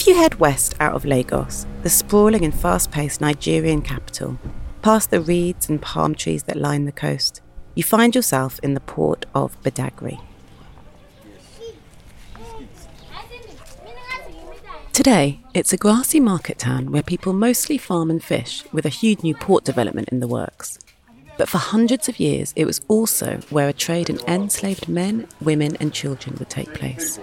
If you head west out of Lagos, the sprawling and fast paced Nigerian capital, past the reeds and palm trees that line the coast, you find yourself in the port of Badagry. Today, it's a grassy market town where people mostly farm and fish, with a huge new port development in the works. But for hundreds of years, it was also where a trade in enslaved men, women, and children would take place.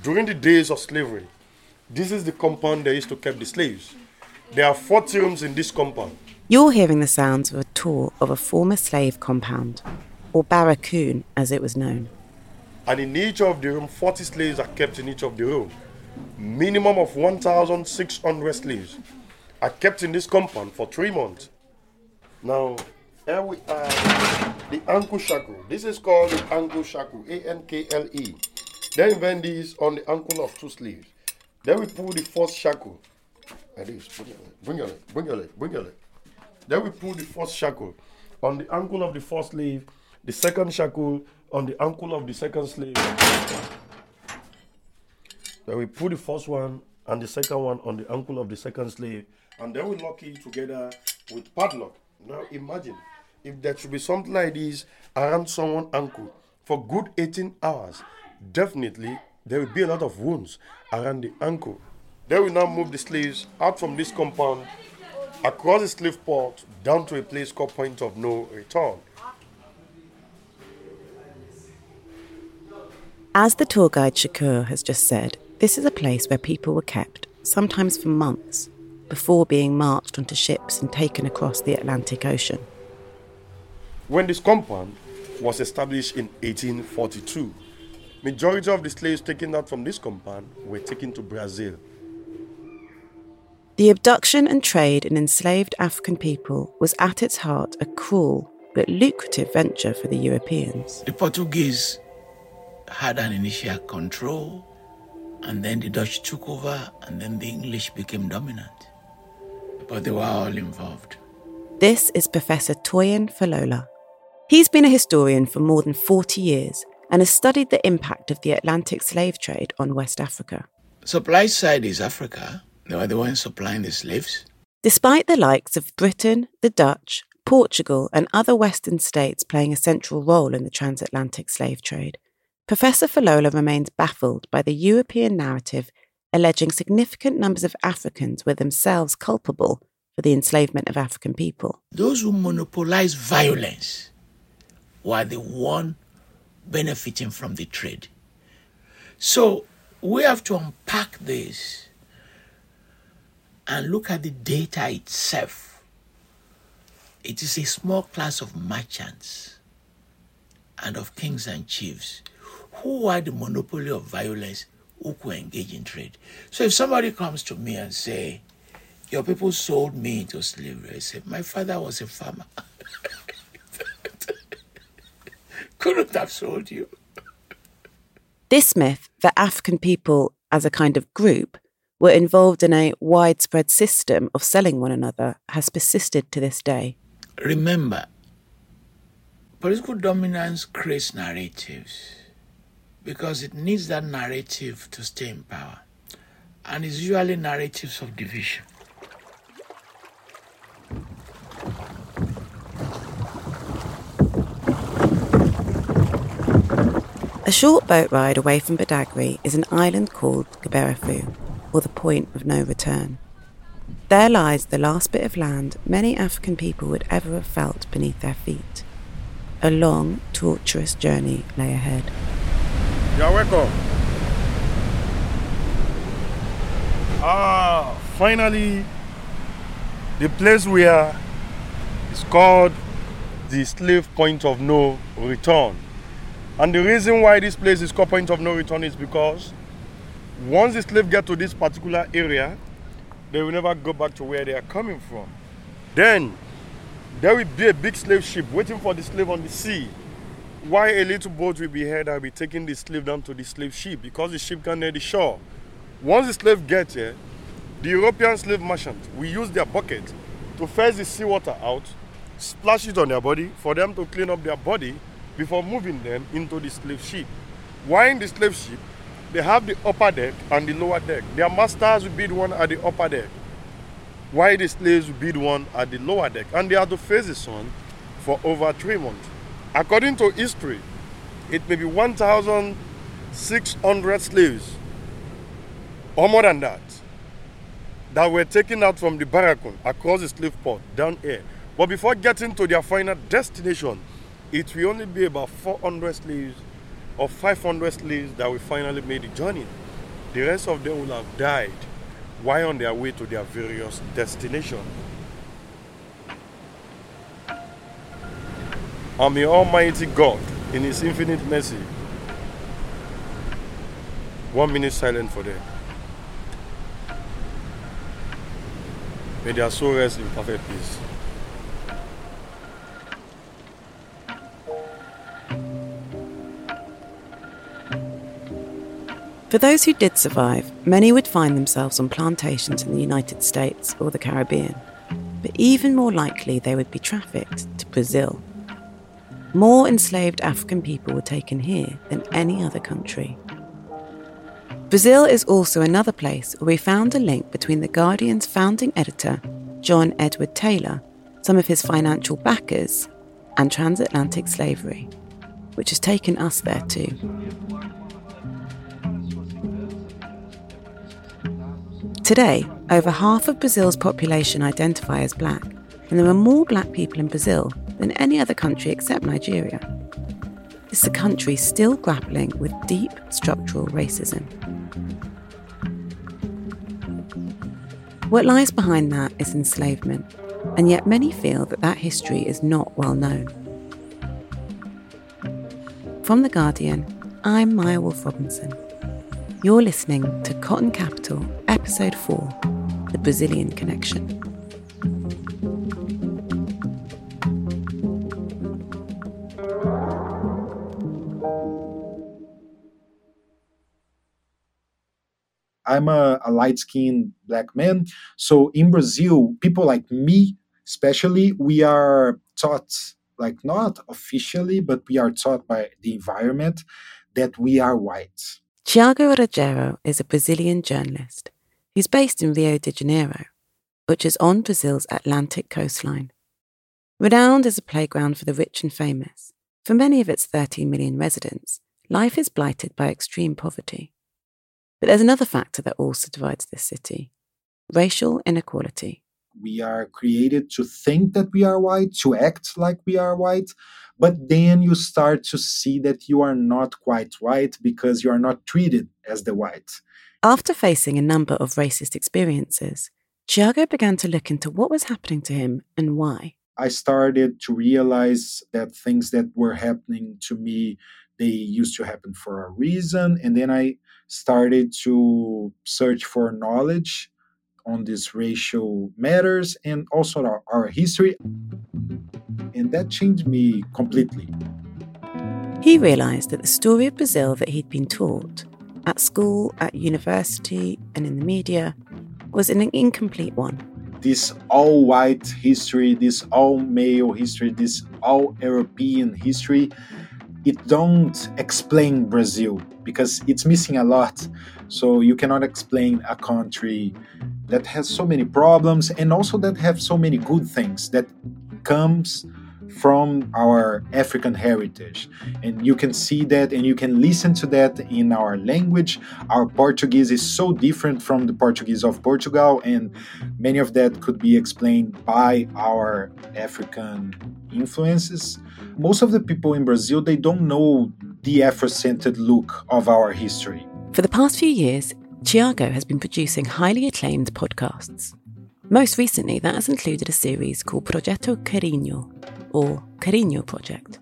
During the days of slavery, this is the compound they used to keep the slaves. There are 40 rooms in this compound. You're hearing the sounds of a tour of a former slave compound, or barracoon as it was known. And in each of the rooms, 40 slaves are kept in each of the rooms. Minimum of 1,600 slaves are kept in this compound for three months. Now, here we are, the ankle shackle. This is called the ankle shackle, A-N-K-L-E. They bend these on the ankle of two slaves. Then we pull the first shackle. Like this. Bring your leg. Bring your leg. Bring your leg. Bring your leg. Then we pull the first shackle on the ankle of the first slave. The second shackle on the ankle of the second slave. Then we pull the first one and the second one on the ankle of the second slave. And then we lock it together with padlock. Now imagine if there should be something like this around someone's ankle for good 18 hours definitely there will be a lot of wounds around the ankle. They will now move the slaves out from this compound, across the slave port, down to a place called Point of No Return. As the tour guide Shakur has just said, this is a place where people were kept, sometimes for months, before being marched onto ships and taken across the Atlantic Ocean. When this compound was established in 1842, Majority of the slaves taken out from this compound were taken to Brazil. The abduction and trade in enslaved African people was at its heart a cruel but lucrative venture for the Europeans. The Portuguese had an initial control, and then the Dutch took over, and then the English became dominant. But they were all involved. This is Professor Toyin Falola. He's been a historian for more than 40 years and has studied the impact of the Atlantic slave trade on West Africa. Supply side is Africa. They were the ones supplying the slaves. Despite the likes of Britain, the Dutch, Portugal, and other Western states playing a central role in the transatlantic slave trade, Professor Falola remains baffled by the European narrative alleging significant numbers of Africans were themselves culpable for the enslavement of African people. Those who monopolize violence were the one benefiting from the trade. So we have to unpack this and look at the data itself. It is a small class of merchants and of kings and chiefs who had the monopoly of violence who could engage in trade. So if somebody comes to me and say, your people sold me into slavery, I say, my father was a farmer. couldn't have sold you. This myth that African people, as a kind of group, were involved in a widespread system of selling one another has persisted to this day. Remember, political dominance creates narratives because it needs that narrative to stay in power. And it's usually narratives of division. A short boat ride away from Badagry is an island called Gberefu, or the point of no return. There lies the last bit of land many African people would ever have felt beneath their feet. A long, torturous journey lay ahead. You're welcome. Ah, finally, the place we are is called the slave point of no return. And the reason why this place is called point of no return is because once the slave get to this particular area, they will never go back to where they are coming from. Then there will be a big slave ship waiting for the slave on the sea. Why a little boat will be here that will be taking the slave down to the slave ship because the ship can't near the shore. Once the slave gets here, the European slave merchant will use their bucket to fetch the seawater out, splash it on their body for them to clean up their body before moving them into the slave ship. While in the slave ship, they have the upper deck and the lower deck. Their masters will the one at the upper deck, while the slaves will the one at the lower deck. And they have to face the sun for over three months. According to history, it may be 1,600 slaves, or more than that, that were taken out from the Barracoon across the slave port down here. But before getting to their final destination, it will only be about 400 slaves or 500 slaves that will finally make the journey. The rest of them will have died while on their way to their various destinations. And may Almighty God, in His infinite mercy, one minute silent for them. May their soul rest in perfect peace. For those who did survive, many would find themselves on plantations in the United States or the Caribbean. But even more likely, they would be trafficked to Brazil. More enslaved African people were taken here than any other country. Brazil is also another place where we found a link between The Guardian's founding editor, John Edward Taylor, some of his financial backers, and transatlantic slavery, which has taken us there too. Today, over half of Brazil's population identify as black, and there are more black people in Brazil than any other country except Nigeria. It's a country still grappling with deep structural racism. What lies behind that is enslavement, and yet many feel that that history is not well known. From The Guardian, I'm Maya Wolf Robinson. You're listening to Cotton Capital, Episode 4 The Brazilian Connection. I'm a, a light skinned black man. So in Brazil, people like me, especially, we are taught, like not officially, but we are taught by the environment that we are white. Tiago Rogero is a Brazilian journalist. He's based in Rio de Janeiro, which is on Brazil's Atlantic coastline. Renowned as a playground for the rich and famous, for many of its 13 million residents, life is blighted by extreme poverty. But there's another factor that also divides this city racial inequality. We are created to think that we are white, to act like we are white, but then you start to see that you are not quite white because you are not treated as the white. After facing a number of racist experiences, Tiago began to look into what was happening to him and why. I started to realize that things that were happening to me they used to happen for a reason and then I started to search for knowledge on these racial matters and also our, our history and that changed me completely. He realised that the story of Brazil that he'd been taught at school, at university, and in the media was an incomplete one. This all white history, this all male history, this all European history, it don't explain Brazil because it's missing a lot. So you cannot explain a country that has so many problems and also that have so many good things that comes from our African heritage. And you can see that and you can listen to that in our language. Our Portuguese is so different from the Portuguese of Portugal, and many of that could be explained by our African influences. Most of the people in Brazil, they don't know the Afro-centered look of our history. For the past few years, Tiago has been producing highly acclaimed podcasts. Most recently, that has included a series called Projeto Querino, or Querino Project.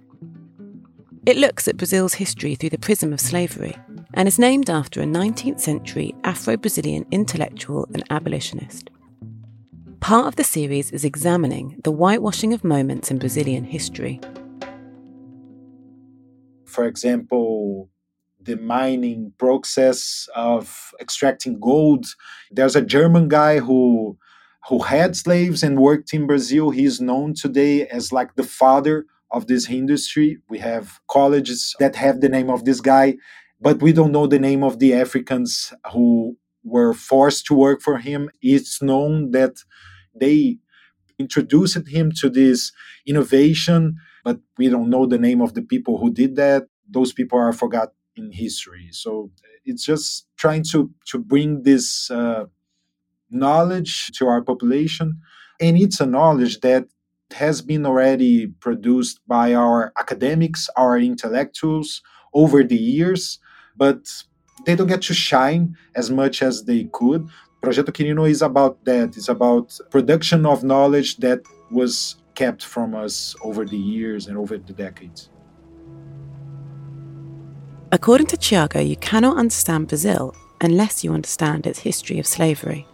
It looks at Brazil's history through the prism of slavery and is named after a 19th century Afro Brazilian intellectual and abolitionist. Part of the series is examining the whitewashing of moments in Brazilian history. For example, the mining process of extracting gold. There's a German guy who who had slaves and worked in Brazil. He is known today as like the father of this industry. We have colleges that have the name of this guy, but we don't know the name of the Africans who were forced to work for him. It's known that they introduced him to this innovation, but we don't know the name of the people who did that. Those people are forgot in history. So it's just trying to to bring this uh, knowledge to our population. And it's a knowledge that has been already produced by our academics, our intellectuals over the years, but they don't get to shine as much as they could. Projeto Querino is about that. It's about production of knowledge that was kept from us over the years and over the decades. According to Tiago, you cannot understand Brazil unless you understand its history of slavery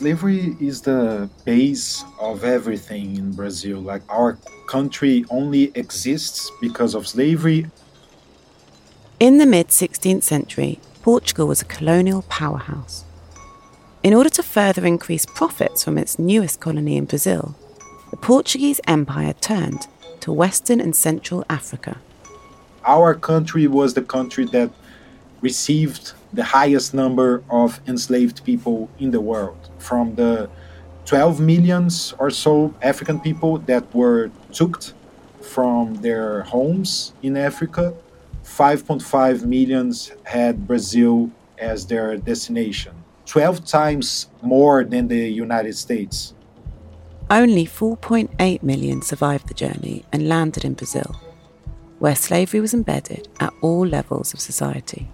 slavery is the base of everything in Brazil. Like our country only exists because of slavery. In the mid 16th century, Portugal was a colonial powerhouse. In order to further increase profits from its newest colony in Brazil, the Portuguese Empire turned to Western and Central Africa. Our country was the country that received the highest number of enslaved people in the world from the 12 millions or so African people that were took from their homes in Africa. 5.5 millions had Brazil as their destination, 12 times more than the United States. Only 4.8 million survived the journey and landed in Brazil, where slavery was embedded at all levels of society.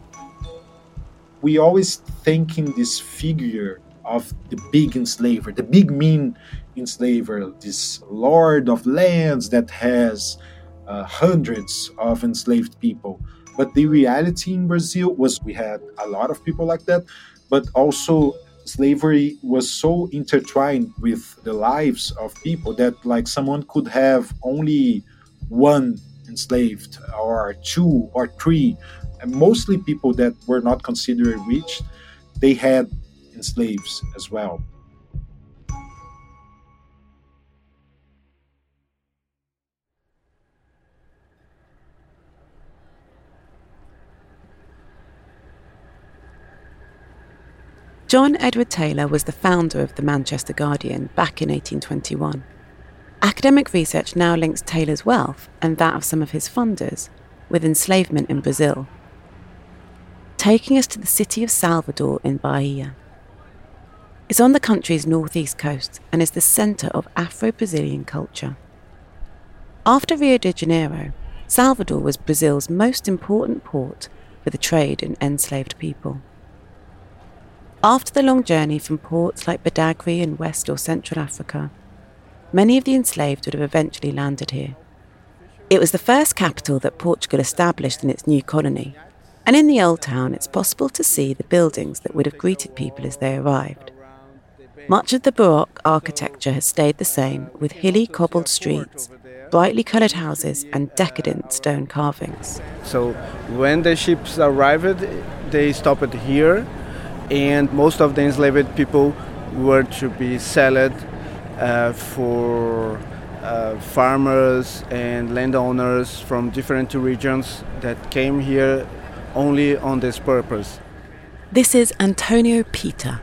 We always think in this figure of the big enslaver, the big mean enslaver, this lord of lands that has uh, hundreds of enslaved people. But the reality in Brazil was we had a lot of people like that, but also slavery was so intertwined with the lives of people that like someone could have only one enslaved or two or three and mostly people that were not considered rich they had and slaves as well. John Edward Taylor was the founder of the Manchester Guardian back in 1821. Academic research now links Taylor's wealth and that of some of his funders with enslavement in Brazil, taking us to the city of Salvador in Bahia. It's on the country's northeast coast and is the centre of Afro Brazilian culture. After Rio de Janeiro, Salvador was Brazil's most important port for the trade in enslaved people. After the long journey from ports like Badagry in West or Central Africa, many of the enslaved would have eventually landed here. It was the first capital that Portugal established in its new colony, and in the old town it's possible to see the buildings that would have greeted people as they arrived. Much of the Baroque architecture has stayed the same, with hilly cobbled streets, brightly coloured houses, and decadent stone carvings. So, when the ships arrived, they stopped here, and most of the enslaved people were to be sold uh, for uh, farmers and landowners from different regions that came here only on this purpose. This is Antonio Pita,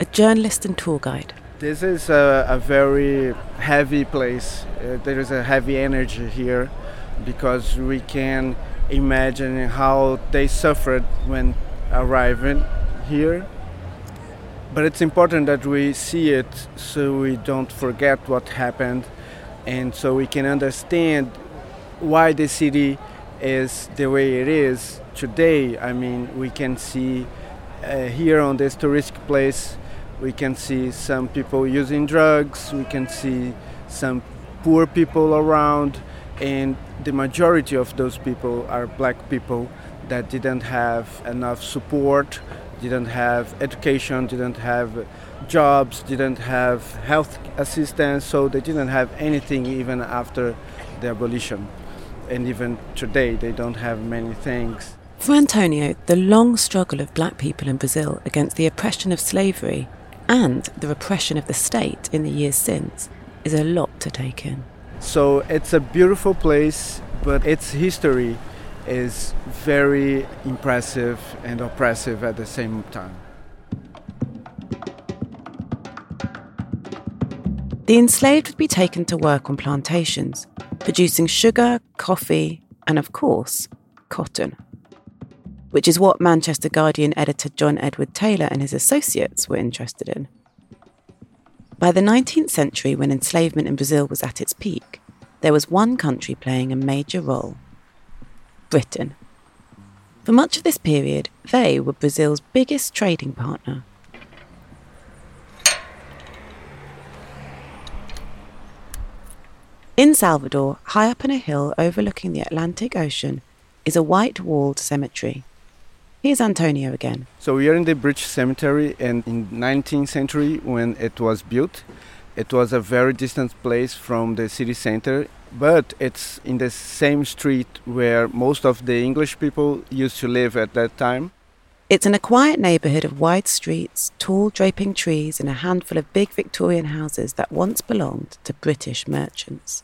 a journalist and tour guide. This is a, a very heavy place. Uh, there is a heavy energy here because we can imagine how they suffered when arriving here. But it's important that we see it so we don't forget what happened and so we can understand why the city is the way it is today. I mean, we can see uh, here on this touristic place, we can see some people using drugs, we can see some poor people around, and the majority of those people are black people that didn't have enough support, didn't have education, didn't have jobs, didn't have health assistance, so they didn't have anything even after the abolition. And even today, they don't have many things. For Antonio, the long struggle of black people in Brazil against the oppression of slavery and the repression of the state in the years since is a lot to take in. So it's a beautiful place, but its history is very impressive and oppressive at the same time. The enslaved would be taken to work on plantations, producing sugar, coffee, and of course, cotton. Which is what Manchester Guardian editor John Edward Taylor and his associates were interested in. By the 19th century, when enslavement in Brazil was at its peak, there was one country playing a major role Britain. For much of this period, they were Brazil's biggest trading partner. In Salvador, high up on a hill overlooking the Atlantic Ocean, is a white walled cemetery. Here's Antonio again. So we are in the British Cemetery, and in 19th century, when it was built, it was a very distant place from the city center, but it's in the same street where most of the English people used to live at that time. It's in a quiet neighbourhood of wide streets, tall draping trees, and a handful of big Victorian houses that once belonged to British merchants.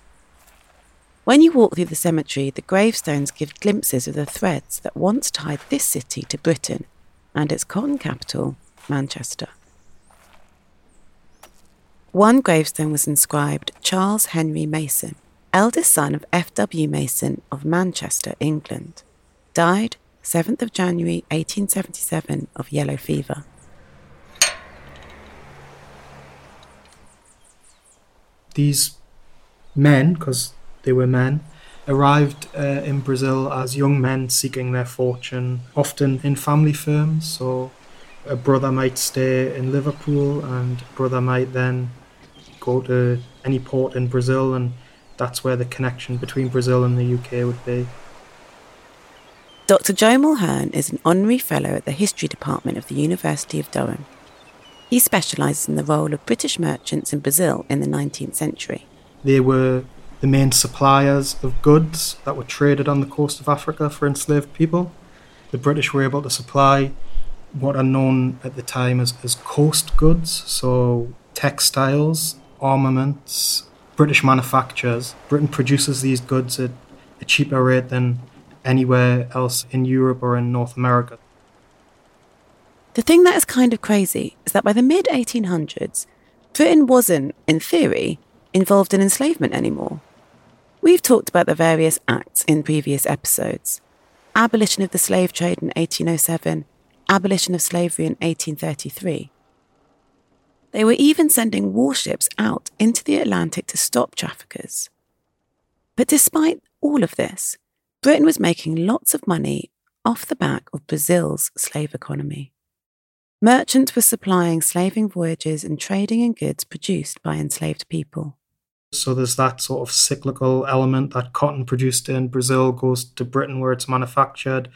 When you walk through the cemetery, the gravestones give glimpses of the threads that once tied this city to Britain and its cotton capital, Manchester. One gravestone was inscribed Charles Henry Mason, eldest son of F.W. Mason of Manchester, England, died 7th of January 1877 of yellow fever. These men, because they were men, arrived uh, in Brazil as young men seeking their fortune, often in family firms. So a brother might stay in Liverpool, and a brother might then go to any port in Brazil, and that's where the connection between Brazil and the UK would be. Dr. Joe Mulhern is an honorary fellow at the History Department of the University of Durham. He specialises in the role of British merchants in Brazil in the 19th century. They were the main suppliers of goods that were traded on the coast of Africa for enslaved people. The British were able to supply what are known at the time as, as coast goods, so textiles, armaments, British manufacturers. Britain produces these goods at a cheaper rate than anywhere else in Europe or in North America. The thing that is kind of crazy is that by the mid 1800s, Britain wasn't, in theory, involved in enslavement anymore. We've talked about the various acts in previous episodes abolition of the slave trade in 1807, abolition of slavery in 1833. They were even sending warships out into the Atlantic to stop traffickers. But despite all of this, Britain was making lots of money off the back of Brazil's slave economy. Merchants were supplying slaving voyages and trading in goods produced by enslaved people. So there's that sort of cyclical element that cotton produced in Brazil goes to Britain where it's manufactured,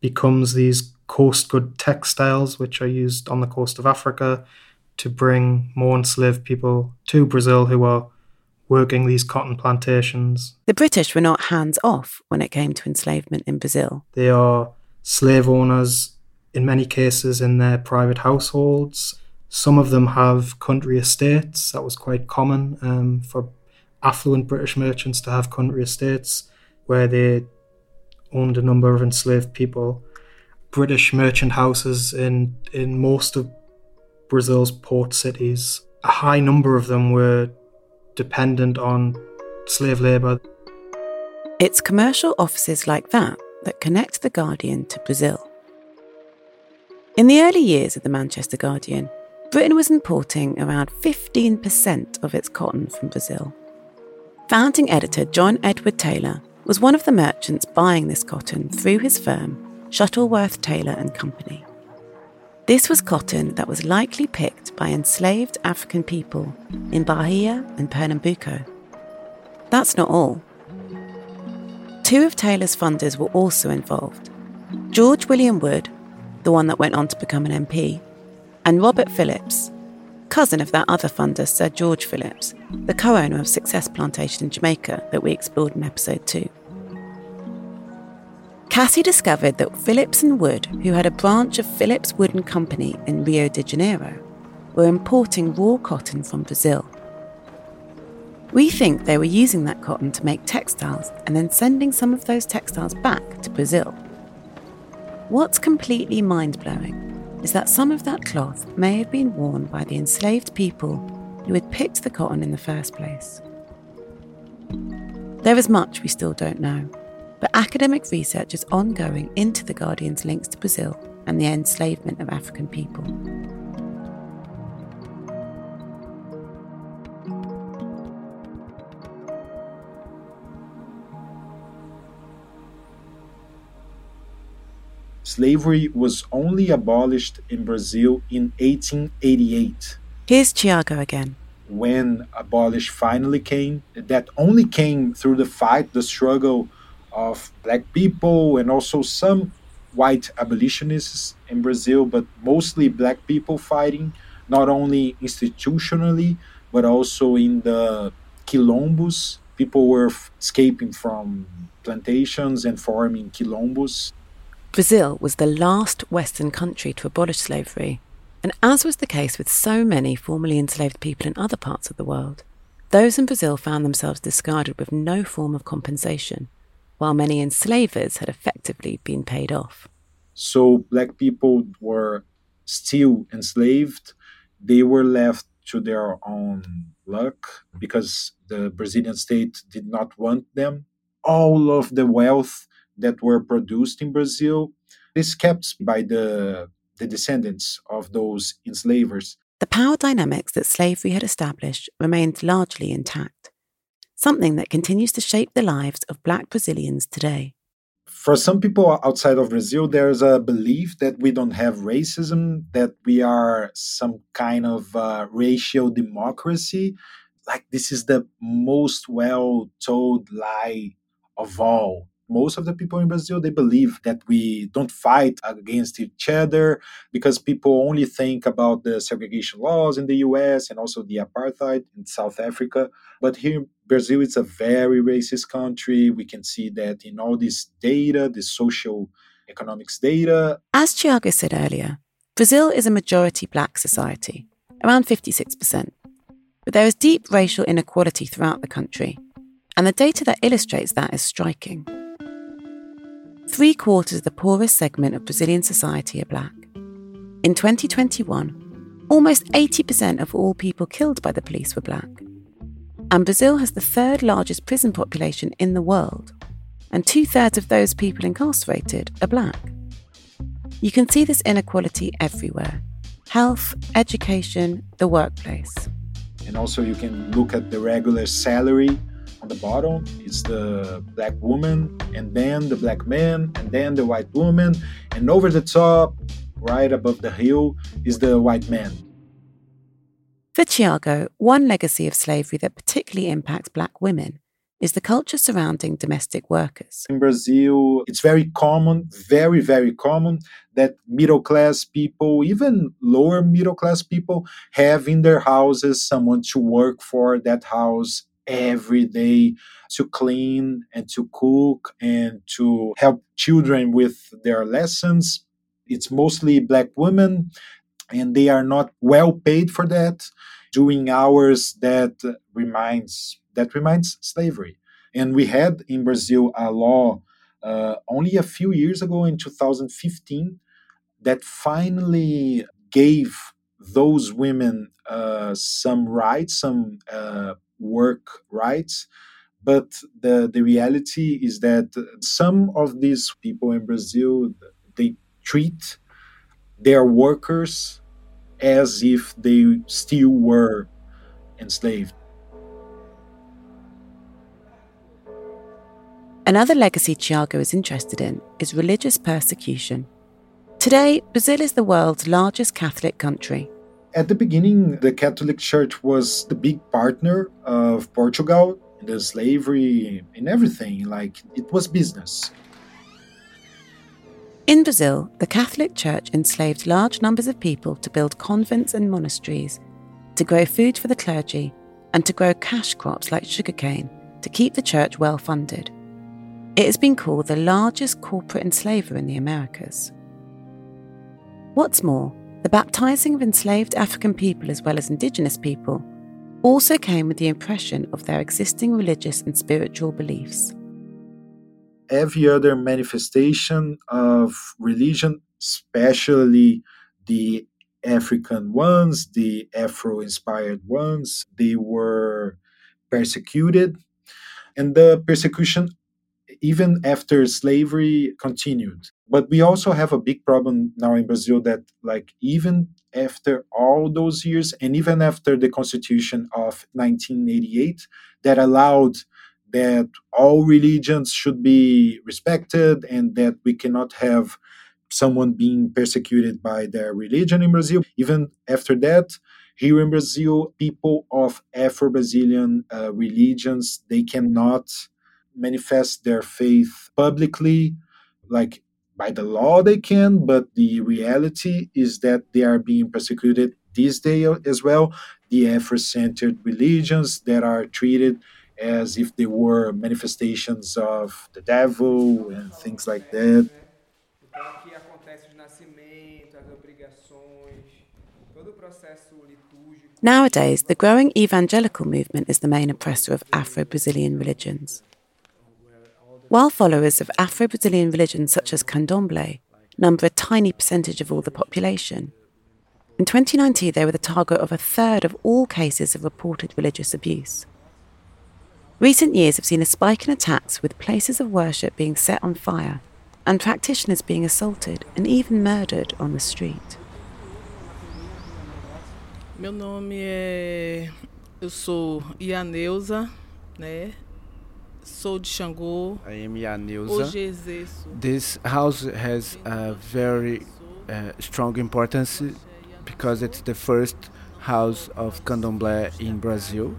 becomes these coast good textiles which are used on the coast of Africa to bring more enslaved people to Brazil who are working these cotton plantations. The British were not hands off when it came to enslavement in Brazil. They are slave owners in many cases in their private households. Some of them have country estates. That was quite common um, for affluent British merchants to have country estates where they owned a number of enslaved people. British merchant houses in, in most of Brazil's port cities a high number of them were dependent on slave labour. It's commercial offices like that that connect The Guardian to Brazil. In the early years of the Manchester Guardian, Britain was importing around 15% of its cotton from Brazil. Founding editor John Edward Taylor was one of the merchants buying this cotton through his firm, Shuttleworth Taylor and Company. This was cotton that was likely picked by enslaved African people in Bahia and Pernambuco. That's not all. Two of Taylor's funders were also involved George William Wood, the one that went on to become an MP, and Robert Phillips, cousin of that other funder, Sir George Phillips, the co owner of Success Plantation in Jamaica that we explored in episode 2. Cassie discovered that Phillips and Wood, who had a branch of Phillips Wood and Company in Rio de Janeiro, were importing raw cotton from Brazil. We think they were using that cotton to make textiles and then sending some of those textiles back to Brazil. What's completely mind blowing is that some of that cloth may have been worn by the enslaved people who had picked the cotton in the first place. There is much we still don't know, but academic research is ongoing into the Guardian's links to Brazil and the enslavement of African people. Slavery was only abolished in Brazil in 1888. Here's Tiago again. When abolish finally came, that only came through the fight, the struggle of black people and also some white abolitionists in Brazil, but mostly black people fighting, not only institutionally, but also in the quilombos. People were escaping from plantations and forming quilombos Brazil was the last Western country to abolish slavery, and as was the case with so many formerly enslaved people in other parts of the world, those in Brazil found themselves discarded with no form of compensation, while many enslavers had effectively been paid off. So, black people were still enslaved. They were left to their own luck because the Brazilian state did not want them. All of the wealth that were produced in Brazil is kept by the, the descendants of those enslavers. The power dynamics that slavery had established remained largely intact, something that continues to shape the lives of black Brazilians today. For some people outside of Brazil, there's a belief that we don't have racism, that we are some kind of uh, racial democracy. Like, this is the most well told lie of all most of the people in Brazil they believe that we don't fight against each other because people only think about the segregation laws in the US and also the apartheid in South Africa. But here Brazil it's a very racist country. We can see that in all this data this social economics data. As Tiago said earlier Brazil is a majority black society around 56% but there is deep racial inequality throughout the country and the data that illustrates that is striking Three quarters of the poorest segment of Brazilian society are black. In 2021, almost 80% of all people killed by the police were black. And Brazil has the third largest prison population in the world, and two thirds of those people incarcerated are black. You can see this inequality everywhere health, education, the workplace. And also, you can look at the regular salary on the bottom it's the black woman and then the black man and then the white woman and over the top right above the hill is the white man for Tiago, one legacy of slavery that particularly impacts black women is the culture surrounding domestic workers. In Brazil, it's very common, very, very common, that middle class people, even lower middle class people, have in their houses someone to work for that house every day to clean and to cook and to help children with their lessons. It's mostly black women, and they are not well paid for that, doing hours that reminds that reminds slavery. And we had in Brazil a law uh, only a few years ago in 2015 that finally gave those women uh, some rights, some uh, work rights. But the, the reality is that some of these people in Brazil, they treat their workers as if they still were enslaved. Another legacy Tiago is interested in is religious persecution. Today, Brazil is the world's largest Catholic country. At the beginning, the Catholic Church was the big partner of Portugal in the slavery and everything. Like, it was business. In Brazil, the Catholic Church enslaved large numbers of people to build convents and monasteries, to grow food for the clergy, and to grow cash crops like sugarcane to keep the church well funded. It has been called the largest corporate enslaver in the Americas. What's more, the baptizing of enslaved African people as well as indigenous people also came with the impression of their existing religious and spiritual beliefs. Every other manifestation of religion, especially the African ones, the Afro inspired ones, they were persecuted. And the persecution even after slavery continued. But we also have a big problem now in Brazil that, like, even after all those years, and even after the Constitution of 1988, that allowed that all religions should be respected and that we cannot have someone being persecuted by their religion in Brazil. Even after that, here in Brazil, people of Afro-Brazilian uh, religions they cannot manifest their faith publicly, like by the law they can, but the reality is that they are being persecuted this day as well. The Afrocentered religions that are treated as if they were manifestations of the devil and things like that. Nowadays, the growing evangelical movement is the main oppressor of Afro Brazilian religions while followers of Afro Brazilian religions such as candomblé number a tiny percentage of all the population. In 2019, they were the target of a third of all cases of reported religious abuse. Recent years have seen a spike in attacks with places of worship being set on fire and practitioners being assaulted and even murdered on the street. É. Eu sou Ianeuza, né? Sou de Xangô. I am Hoje exerço. This house has a very uh, strong importance because it's the first house of candomblé in Brazil.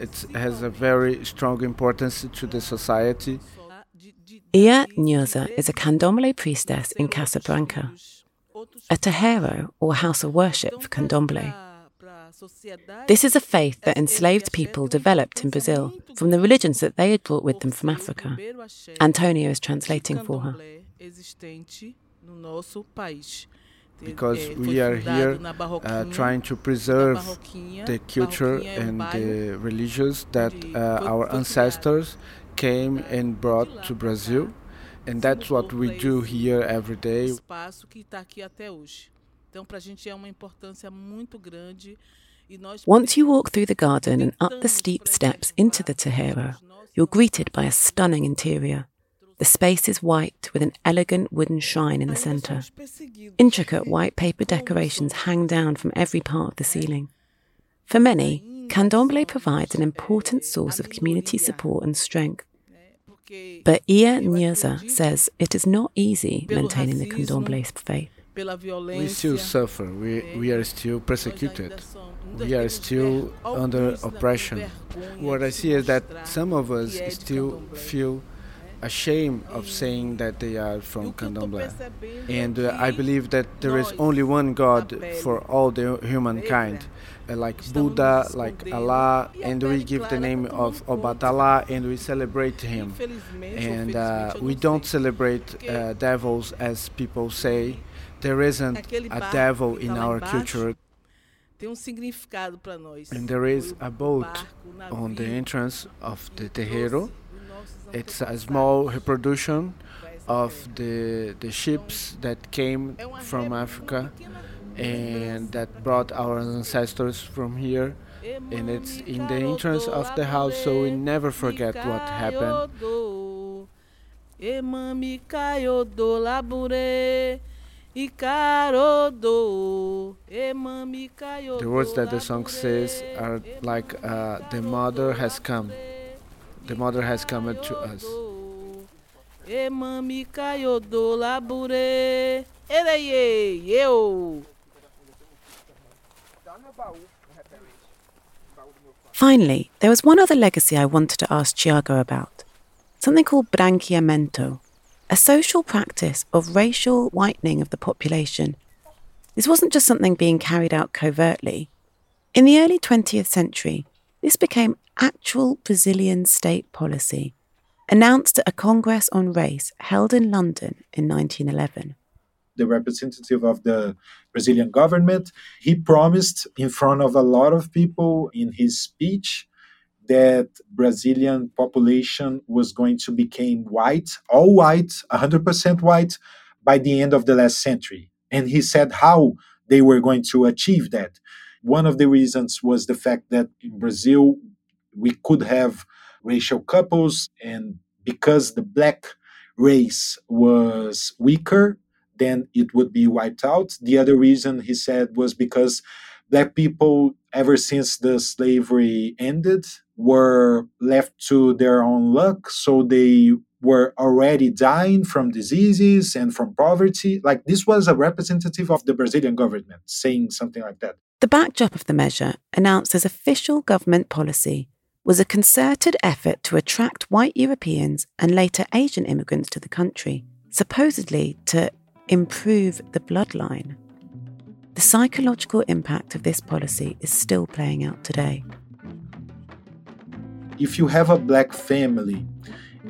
It has a very strong importance to the society. Ia Nhosa is a candomblé priestess in Casa Branca, a terreiro or house of worship for candomblé. This is a faith that enslaved people developed in Brazil from the religions that they had brought with them from Africa. Antonio is translating for her. Because we are here uh, trying to preserve the culture and the religions that uh, our ancestors came and brought to Brazil. And that's what we do here every day. Então, para a gente é uma importância muito grande once you walk through the garden and up the steep steps into the terreiro, you're greeted by a stunning interior. The space is white with an elegant wooden shrine in the centre. Intricate white paper decorations hang down from every part of the ceiling. For many, candomblé provides an important source of community support and strength. But Ia Nhosa says it is not easy maintaining the candomblé faith. We still suffer, we, we are still persecuted. we are still under oppression. What I see is that some of us still feel ashamed of saying that they are from Candomblé. And uh, I believe that there is only one God for all the humankind, uh, like Buddha, like Allah, and we give the name of Obatala and we celebrate him. And uh, we don't celebrate uh, devils as people say. There isn't a devil in our culture tem um significado para nós. And there is a boat on the entrance of the terreiro. It's a small reproduction of the the ships that came from Africa and that brought our ancestors from here and it's in the entrance of the house so we never forget what happened the words that the song says are like uh, the mother has come. The mother has come to us. Finally, there was one other legacy I wanted to ask Tiago about. Something called branqueamento, a social practice of racial whitening of the population. This wasn't just something being carried out covertly. In the early 20th century, this became actual Brazilian state policy, announced at a Congress on Race held in London in 1911 the representative of the Brazilian government. He promised in front of a lot of people in his speech that Brazilian population was going to become white, all white, 100% white by the end of the last century. And he said how they were going to achieve that. One of the reasons was the fact that in Brazil we could have racial couples and because the black race was weaker then it would be wiped out. The other reason he said was because black people, ever since the slavery ended, were left to their own luck. So they were already dying from diseases and from poverty. Like this was a representative of the Brazilian government saying something like that. The backdrop of the measure, announced as official government policy, was a concerted effort to attract white Europeans and later Asian immigrants to the country, supposedly to improve the bloodline. The psychological impact of this policy is still playing out today. If you have a black family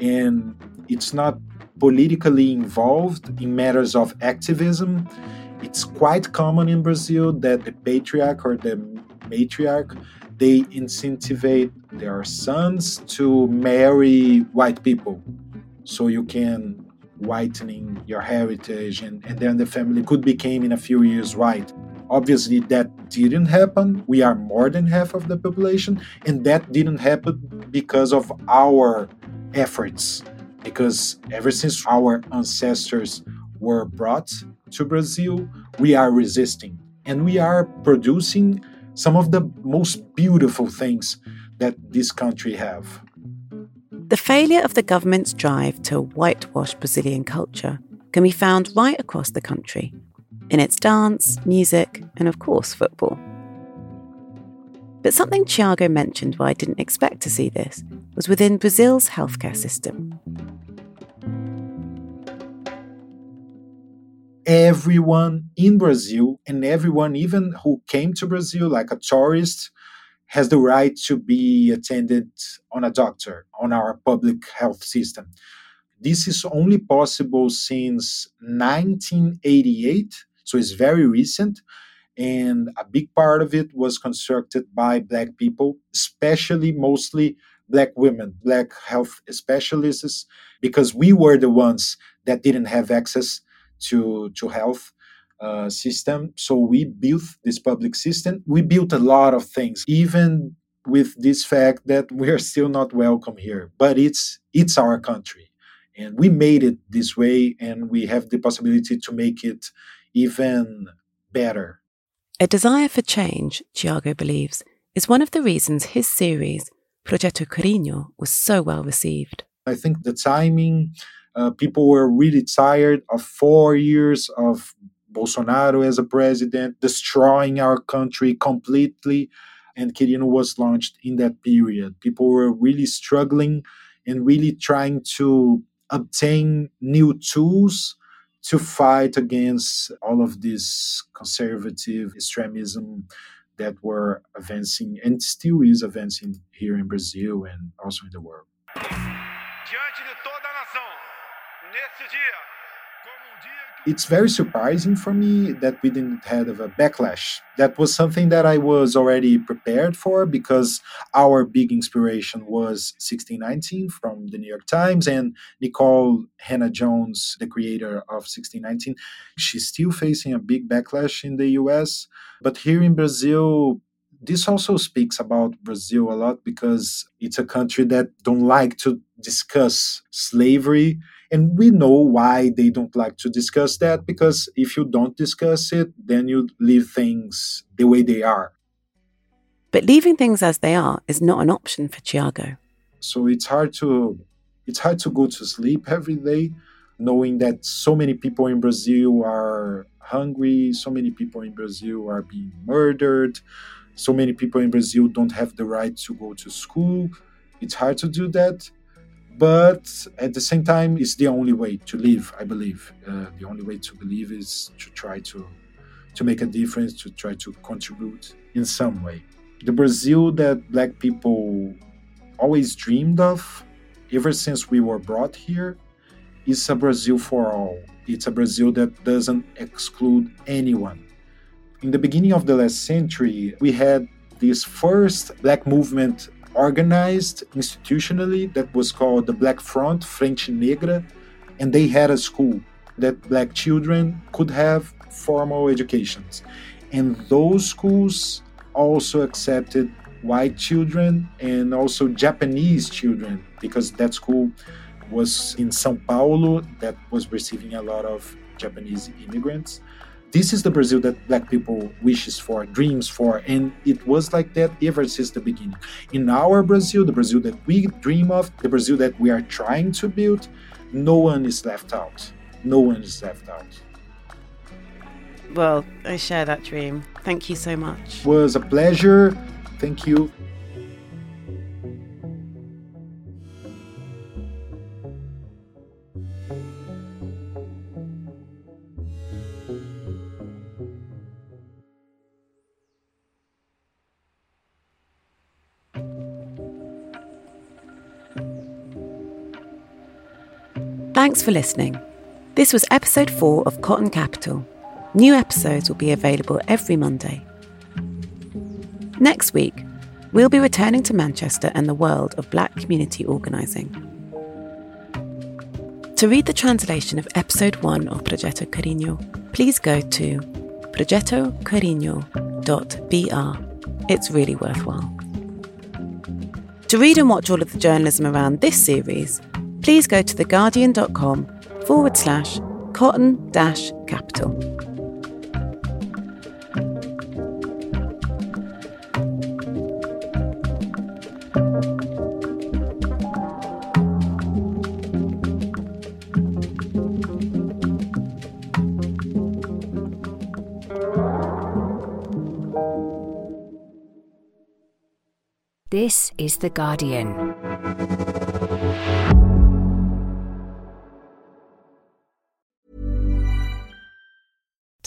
and it's not politically involved in matters of activism, it's quite common in Brazil that the patriarch or the matriarch they incentivize their sons to marry white people. So you can whitening your heritage and, and then the family could become in a few years white. Obviously that didn't happen. We are more than half of the population and that didn't happen because of our efforts because ever since our ancestors were brought to brazil we are resisting and we are producing some of the most beautiful things that this country have the failure of the government's drive to whitewash Brazilian culture can be found right across the country in its dance, music, and of course, football. But something Tiago mentioned where I didn't expect to see this was within Brazil's healthcare system. Everyone in Brazil, and everyone even who came to Brazil like a tourist, has the right to be attended on a doctor on our public health system. This is only possible since 1988, so it's very recent. And a big part of it was constructed by Black people, especially mostly Black women, Black health specialists, because we were the ones that didn't have access to, to health uh, system. So we built this public system. We built a lot of things, even with this fact that we are still not welcome here. But it's it's our country, and we made it this way, and we have the possibility to make it even better. A desire for change, Tiago believes, is one of the reasons his series Projeto Querino was so well received. I think the timing. Uh, people were really tired of four years of Bolsonaro as a president, destroying our country completely. And Querino was launched in that period. People were really struggling and really trying to obtain new tools to fight against all of this conservative extremism that were advancing and still is advancing here in Brazil and also in the world. It's very surprising for me that we didn't have a backlash. That was something that I was already prepared for because our big inspiration was 1619 from the New York Times and Nicole Hannah-Jones, the creator of 1619. She's still facing a big backlash in the US. But here in Brazil, this also speaks about Brazil a lot because it's a country that don't like to discuss slavery and we know why they don't like to discuss that because if you don't discuss it, then you leave things the way they are. But leaving things as they are is not an option for Tiago. So it's hard to it's hard to go to sleep every day knowing that so many people in Brazil are hungry, so many people in Brazil are being murdered, so many people in Brazil don't have the right to go to school. It's hard to do that but at the same time it's the only way to live i believe. Uh, the only way to believe is to try to to make a difference to try to contribute in some way. The brazil that black people always dreamed of ever since we were brought here is a brazil for all. It's a brazil that doesn't exclude anyone. In the beginning of the last century we had this first black movement organized institutionally that was called the Black Front, Frente Negra, and they had a school that black children could have formal educations. And those schools also accepted white children and also Japanese children because that school was in Sao Paulo that was receiving a lot of Japanese immigrants this is the Brazil that black people wishes for, dreams for, and it was like that ever since the beginning. In our Brazil, the Brazil that we dream of, the Brazil that we are trying to build, no one is left out. No one is left out. Well, I share that dream. Thank you so much. It was a pleasure. Thank you. Thanks for listening. This was episode 4 of Cotton Capital. New episodes will be available every Monday. Next week, we'll be returning to Manchester and the world of black community organising. To read the translation of episode 1 of Projeto Querino, please go to projetoquerino.br. It's really worthwhile. To read and watch all of the journalism around this series, please go to theguardian.com forward slash cotton dash capital. This is The Guardian.